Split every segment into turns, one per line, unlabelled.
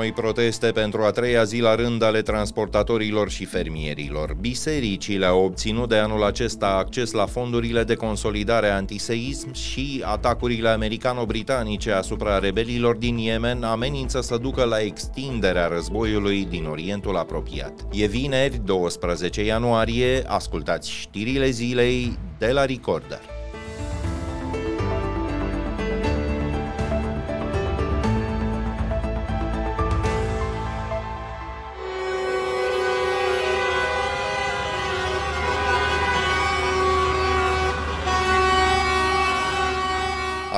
Noi proteste pentru a treia zi la rând ale transportatorilor și fermierilor. Bisericile au obținut de anul acesta acces la fondurile de consolidare antiseism și atacurile americano-britanice asupra rebelilor din Yemen amenință să ducă la extinderea războiului din Orientul apropiat. E vineri, 12 ianuarie, ascultați știrile zilei de la Recorder.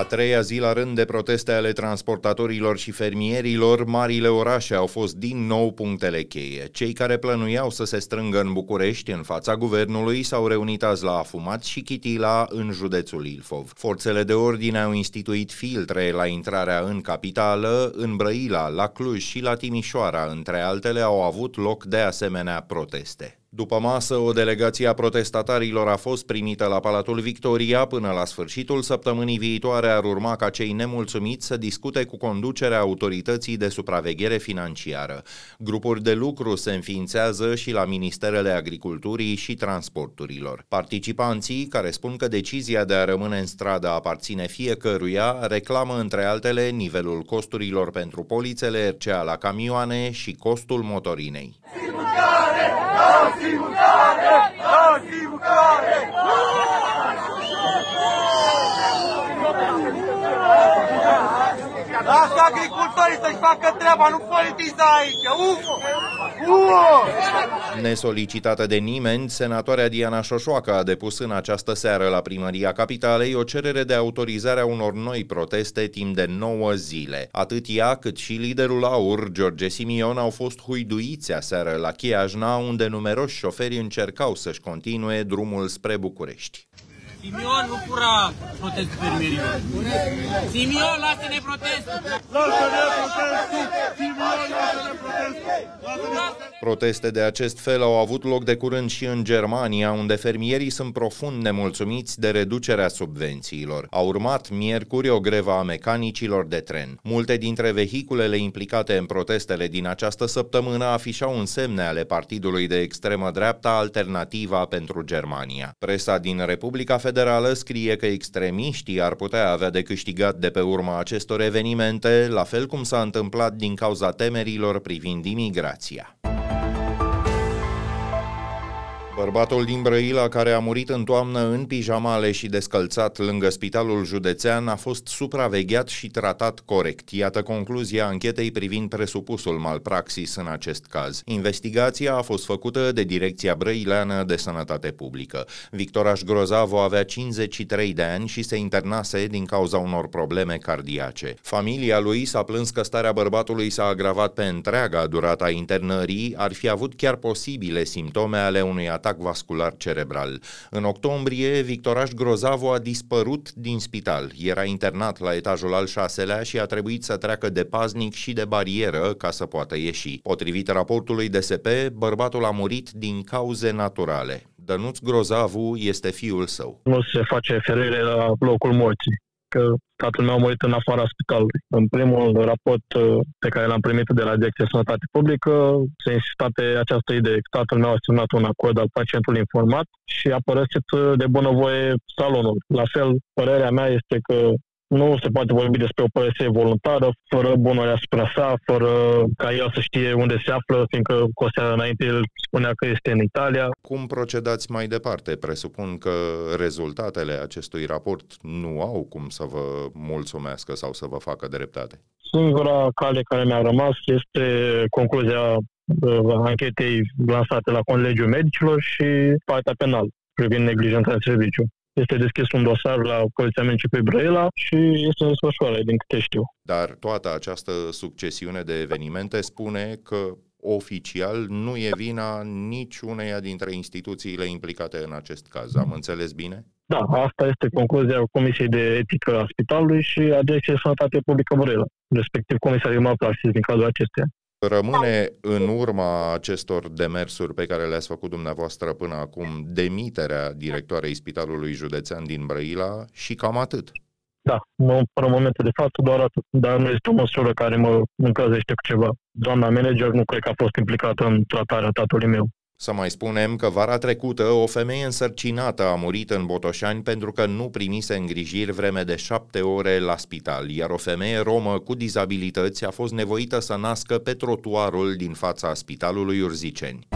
A treia zi la rând de proteste ale transportatorilor și fermierilor, marile orașe au fost din nou punctele cheie. Cei care plănuiau să se strângă în București în fața guvernului s-au reunit azi la Afumat și Chitila în județul Ilfov. Forțele de ordine au instituit filtre la intrarea în capitală, în Brăila, la Cluj și la Timișoara, între altele au avut loc de asemenea proteste. După masă, o delegație a protestatarilor a fost primită la Palatul Victoria până la sfârșitul săptămânii viitoare ar urma ca cei nemulțumiți să discute cu conducerea autorității de supraveghere financiară. Grupuri de lucru se înființează și la Ministerele Agriculturii și Transporturilor. Participanții, care spun că decizia de a rămâne în stradă aparține fiecăruia, reclamă între altele nivelul costurilor pentru polițele RCA la camioane și costul motorinei. Nazismo care! Nazismo care! Lasă agricultorii să-și facă treaba, nu politiza aici! Uf! Nesolicitată de nimeni, senatoarea Diana Șoșoacă a depus în această seară la primăria capitalei o cerere de autorizare a unor noi proteste timp de 9 zile. Atât ea cât și liderul AUR, George Simion, au fost huiduiți aseară la Chiajna, unde numeroși șoferi încercau să-și continue drumul spre București. Simion nu fura protestul fermierilor. Simion, lasă-ne protestul! Lasă-ne protestul! Simion, lasă-ne protestul! Proteste de acest fel au avut loc de curând și în Germania, unde fermierii sunt profund nemulțumiți de reducerea subvențiilor. A urmat miercuri o greva a mecanicilor de tren. Multe dintre vehiculele implicate în protestele din această săptămână afișau însemne ale partidului de extremă dreapta Alternativa pentru Germania. Presa din Republica Federală scrie că extremiștii ar putea avea de câștigat de pe urma acestor evenimente, la fel cum s-a întâmplat din cauza temerilor privind imigrația. Bărbatul din Brăila, care a murit în toamnă în pijamale și descălțat lângă spitalul județean, a fost supravegheat și tratat corect. Iată concluzia anchetei privind presupusul malpraxis în acest caz. Investigația a fost făcută de Direcția Brăileană de Sănătate Publică. Victoraș Grozavu avea 53 de ani și se internase din cauza unor probleme cardiace. Familia lui s-a plâns că starea bărbatului s-a agravat pe întreaga durata internării, ar fi avut chiar posibile simptome ale unui atac atac vascular cerebral. În octombrie, Victoraș Grozavu a dispărut din spital. Era internat la etajul al șaselea și a trebuit să treacă de paznic și de barieră ca să poată ieși. Potrivit raportului DSP, bărbatul a murit din cauze naturale. Dănuț Grozavu este fiul său.
Nu se face referire la locul morții că tatăl meu a murit în afara spitalului. În primul raport uh, pe care l-am primit de la Direcția Sănătate Publică se insista pe această idee. Tatăl meu a semnat un acord al pacientului informat și a părăsit uh, de bunăvoie salonul. La fel, părerea mea este că nu se poate vorbi despre o părăsire voluntară, fără bunul asupra sa, fără ca el să știe unde se află, fiindcă cu o seară înainte el spunea că este în Italia.
Cum procedați mai departe? Presupun că rezultatele acestui raport nu au cum să vă mulțumească sau să vă facă dreptate.
Singura cale care mi-a rămas este concluzia uh, anchetei lansate la Colegiul Medicilor și partea penală privind neglijența în serviciu. Este deschis un dosar la Poliția Municipiului Brăila și este în desfășurare, din câte știu.
Dar toată această succesiune de evenimente spune că oficial nu e vina niciuneia dintre instituțiile implicate în acest caz. Am înțeles bine?
Da, asta este concluzia Comisiei de Etică a Spitalului și a Direcției Sănătate Publică Brăila, respectiv Comisia de Malpraxis din cazul acesteia.
Rămâne în urma acestor demersuri pe care le-ați făcut dumneavoastră până acum demiterea directoarei Spitalului Județean din Brăila și cam atât.
Da, în momentul de față doar atât, dar nu este o măsură care mă încălzește cu ceva. Doamna manager nu cred că a fost implicată în tratarea tatălui meu.
Să mai spunem că vara trecută o femeie însărcinată a murit în Botoșani pentru că nu primise îngrijiri vreme de șapte ore la spital, iar o femeie romă cu dizabilități a fost nevoită să nască pe trotuarul din fața spitalului Urziceni.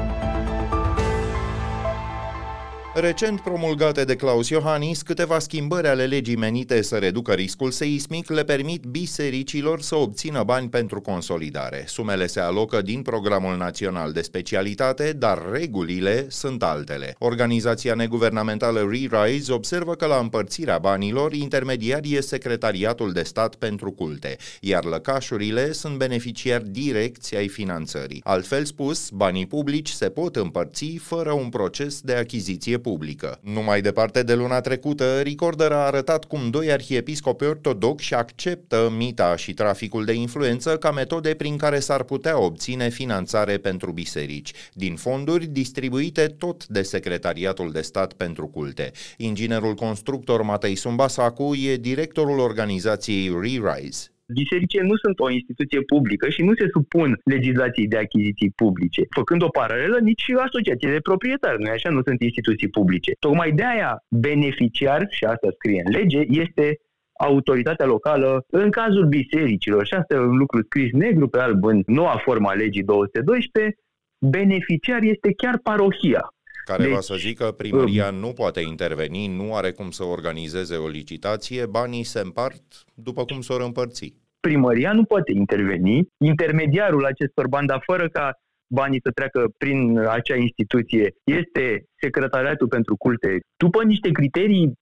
Recent promulgate de Claus Iohannis, câteva schimbări ale legii menite să reducă riscul seismic le permit bisericilor să obțină bani pentru consolidare. Sumele se alocă din Programul Național de Specialitate, dar regulile sunt altele. Organizația neguvernamentală ReRise observă că la împărțirea banilor, intermediari e Secretariatul de Stat pentru Culte, iar lăcașurile sunt beneficiari direcți ai finanțării. Altfel spus, banii publici se pot împărți fără un proces de achiziție publică. Numai departe de luna trecută, Recorder a arătat cum doi arhiepiscopi ortodoxi acceptă mita și traficul de influență ca metode prin care s-ar putea obține finanțare pentru biserici, din fonduri distribuite tot de Secretariatul de Stat pentru Culte. Inginerul constructor Matei Sumbasacu e directorul organizației ReRise.
Bisericile nu sunt o instituție publică și nu se supun legislației de achiziții publice. Făcând o paralelă, nici asociații de proprietari, nu așa, nu sunt instituții publice. Tocmai de aia beneficiar, și asta scrie în lege, este autoritatea locală în cazul bisericilor. Și asta e un lucru scris negru pe alb în noua forma legii 212, beneficiar este chiar parohia
care deci, va să zică primăria um, nu poate interveni, nu are cum să organizeze o licitație, banii se împart după cum s-or împărți.
Primăria nu poate interveni, intermediarul acestor bani, dar fără ca banii să treacă prin acea instituție, este Secretariatul pentru Culte, după niște criterii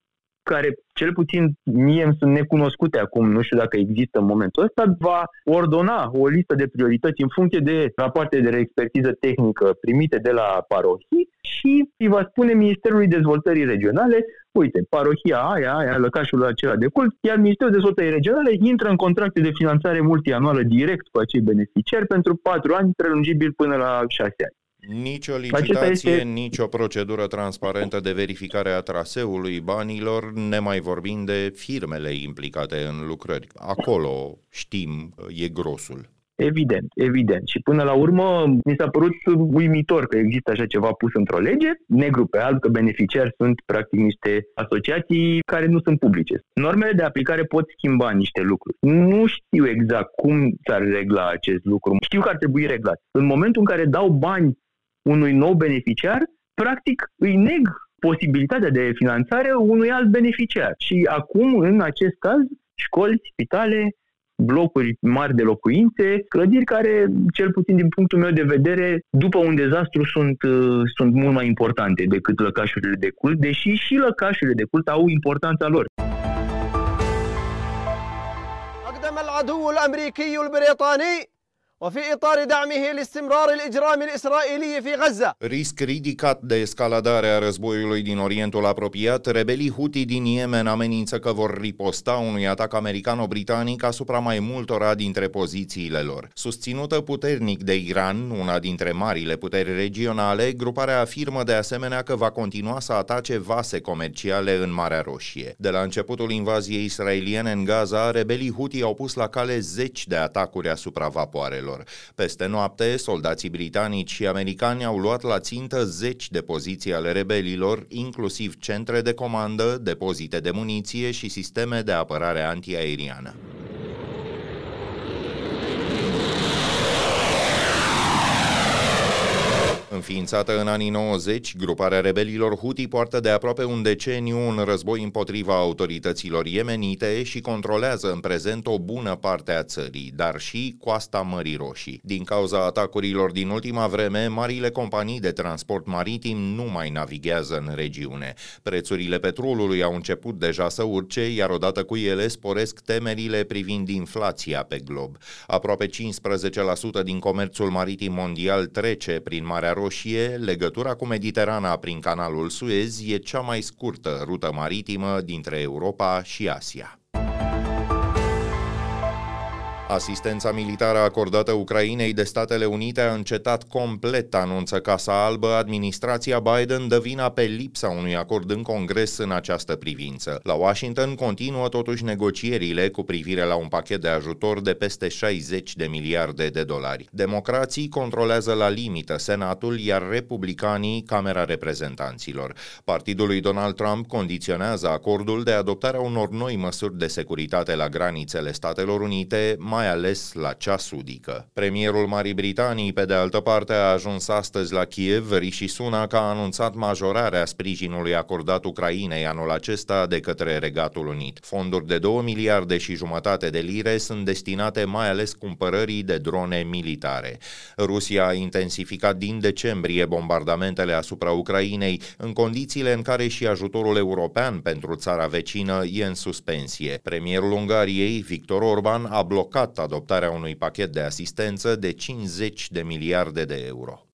care cel puțin mie îmi sunt necunoscute acum, nu știu dacă există în momentul ăsta, va ordona o listă de priorități în funcție de rapoarte de expertiză tehnică primite de la parohii și îi va spune Ministerului Dezvoltării Regionale, uite, parohia aia, aia, lăcașul acela de cult, iar Ministerul Dezvoltării Regionale intră în contracte de finanțare multianuală direct cu acei beneficiari pentru patru ani, prelungibil până la șase ani.
Nici o licitație, este... nici o procedură transparentă de verificare a traseului banilor, nemai vorbind de firmele implicate în lucrări. Acolo, știm, e grosul.
Evident, evident. Și până la urmă mi s-a părut uimitor că există așa ceva pus într-o lege, negru pe alb, că beneficiari sunt practic niște asociații care nu sunt publice. Normele de aplicare pot schimba niște lucruri. Nu știu exact cum s-ar regla acest lucru. Știu că ar trebui reglat. În momentul în care dau bani unui nou beneficiar, practic îi neg posibilitatea de finanțare unui alt beneficiar. Și acum, în acest caz, școli, spitale, blocuri mari de locuințe, clădiri care, cel puțin din punctul meu de vedere, după un dezastru sunt, uh, sunt mult mai importante decât lăcașurile de cult, deși și lăcașurile de cult au importanța lor. أقدم العدو الأمريكي البريطاني
وفي إطار دعمه لاستمرار الإجرام الإسرائيلي في غزة Risc ridicat de escaladare a războiului din Orientul apropiat, rebelii Houthi din Yemen amenință că vor riposta unui atac americano-britanic asupra mai multora dintre pozițiile lor. Susținută puternic de Iran, una dintre marile puteri regionale, gruparea afirmă de asemenea că va continua să atace vase comerciale în Marea Roșie. De la începutul invaziei israeliene în Gaza, rebelii Houthi au pus la cale zeci de atacuri asupra vapoarelor rebelilor. Peste noapte, soldații britanici și americani au luat la țintă zeci de poziții ale rebelilor, inclusiv centre de comandă, depozite de muniție și sisteme de apărare antiaeriană. Înființată în anii 90, gruparea rebelilor Houthi poartă de aproape un deceniu un război împotriva autorităților iemenite și controlează în prezent o bună parte a țării, dar și coasta Mării Roșii. Din cauza atacurilor din ultima vreme, marile companii de transport maritim nu mai navighează în regiune. Prețurile petrolului au început deja să urce, iar odată cu ele sporesc temerile privind inflația pe glob. Aproape 15% din comerțul maritim mondial trece prin Marea Roșie Roșie, legătura cu Mediterana prin canalul Suez e cea mai scurtă rută maritimă dintre Europa și Asia. Asistența militară acordată Ucrainei de Statele Unite a încetat complet, anunță Casa Albă. Administrația Biden dă vina pe lipsa unui acord în Congres în această privință. La Washington continuă totuși negocierile cu privire la un pachet de ajutor de peste 60 de miliarde de dolari. Democrații controlează la limită Senatul, iar republicanii Camera Reprezentanților. Partidul lui Donald Trump condiționează acordul de adoptarea unor noi măsuri de securitate la granițele Statelor Unite, mai ales la cea sudică. Premierul Marii Britanii, pe de altă parte, a ajuns astăzi la Kiev. Rishi Sunak a anunțat majorarea sprijinului acordat Ucrainei anul acesta de către Regatul Unit. Fonduri de 2 miliarde și jumătate de lire sunt destinate mai ales cumpărării de drone militare. Rusia a intensificat din decembrie bombardamentele asupra Ucrainei în condițiile în care și ajutorul european pentru țara vecină e în suspensie. Premierul Ungariei, Victor Orban, a blocat blocat adoptarea unui pachet de asistență de 50 de miliarde de euro.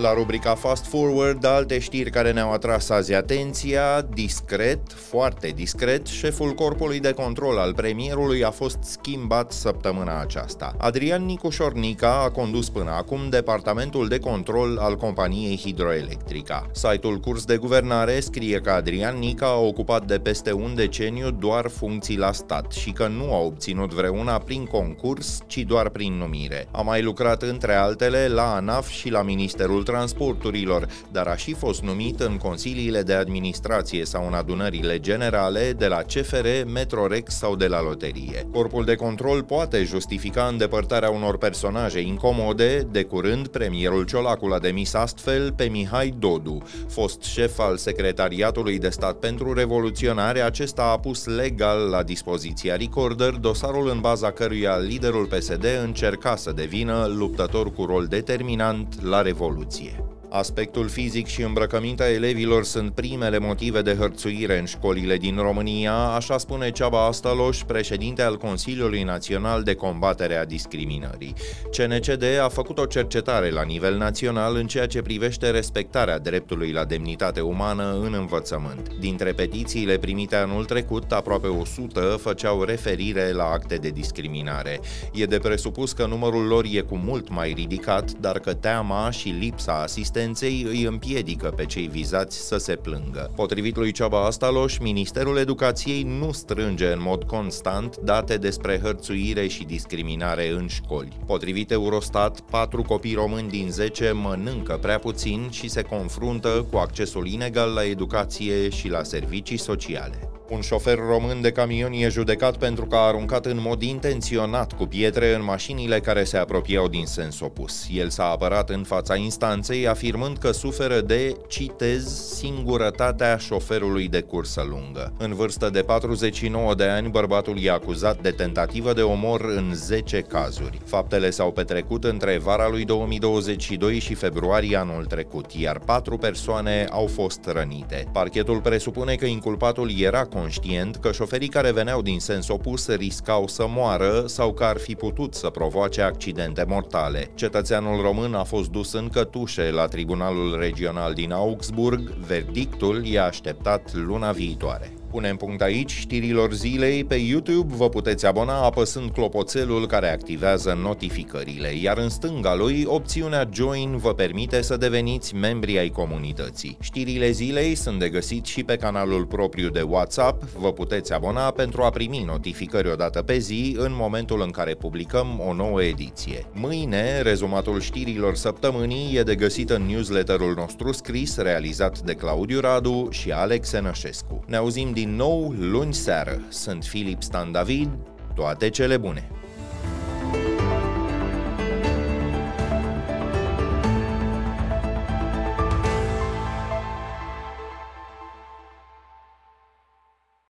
La rubrica Fast Forward, alte știri care ne-au atras azi atenția, discret, foarte discret, șeful corpului de control al premierului a fost schimbat săptămâna aceasta. Adrian Nicușornica a condus până acum departamentul de control al companiei hidroelectrica. Site-ul Curs de Guvernare scrie că Adrian Nica a ocupat de peste un deceniu doar funcții la stat și că nu a obținut vreuna prin concurs, ci doar prin numire. A mai lucrat între altele la ANAF și la Ministerul transporturilor, dar a și fost numit în consiliile de administrație sau în adunările generale de la CFR, Metrorex sau de la loterie. Corpul de control poate justifica îndepărtarea unor personaje incomode, de curând premierul Ciolacu l-a demis astfel pe Mihai Dodu. Fost șef al Secretariatului de Stat pentru Revoluționare, acesta a pus legal la dispoziția Recorder dosarul în baza căruia liderul PSD încerca să devină luptător cu rol determinant la Revoluție educație. Aspectul fizic și îmbrăcămintea elevilor sunt primele motive de hărțuire în școlile din România, așa spune Ceaba Astaloș, președinte al Consiliului Național de Combatere a Discriminării. CNCD a făcut o cercetare la nivel național în ceea ce privește respectarea dreptului la demnitate umană în învățământ. Dintre petițiile primite anul trecut, aproape 100 făceau referire la acte de discriminare. E de presupus că numărul lor e cu mult mai ridicat, dar că teama și lipsa asistenței asistenței îi împiedică pe cei vizați să se plângă. Potrivit lui Ceaba Astaloș, Ministerul Educației nu strânge în mod constant date despre hărțuire și discriminare în școli. Potrivit Eurostat, 4 copii români din 10 mănâncă prea puțin și se confruntă cu accesul inegal la educație și la servicii sociale. Un șofer român de camion e judecat pentru că a aruncat în mod intenționat cu pietre în mașinile care se apropiau din sens opus. El s-a apărat în fața instanței afirmând că suferă de, citez, singurătatea șoferului de cursă lungă. În vârstă de 49 de ani, bărbatul e acuzat de tentativă de omor în 10 cazuri. Faptele s-au petrecut între vara lui 2022 și februarie anul trecut, iar patru persoane au fost rănite. Parchetul presupune că inculpatul era conștient că șoferii care veneau din sens opus riscau să moară sau că ar fi putut să provoace accidente mortale. Cetățeanul român a fost dus în cătușe la Tribunalul Regional din Augsburg, verdictul i-a așteptat luna viitoare. Punem punct aici știrilor zilei. Pe YouTube vă puteți abona apăsând clopoțelul care activează notificările, iar în stânga lui, opțiunea Join vă permite să deveniți membri ai comunității. Știrile zilei sunt de găsit și pe canalul propriu de WhatsApp, vă puteți abona pentru a primi notificări odată pe zi în momentul în care publicăm o nouă ediție. Mâine, rezumatul știrilor săptămânii e de găsit în newsletterul nostru scris, realizat de Claudiu Radu și Alex Enășescu. Ne auzim din nou luni seară. Sunt Filip Stan David, toate cele bune!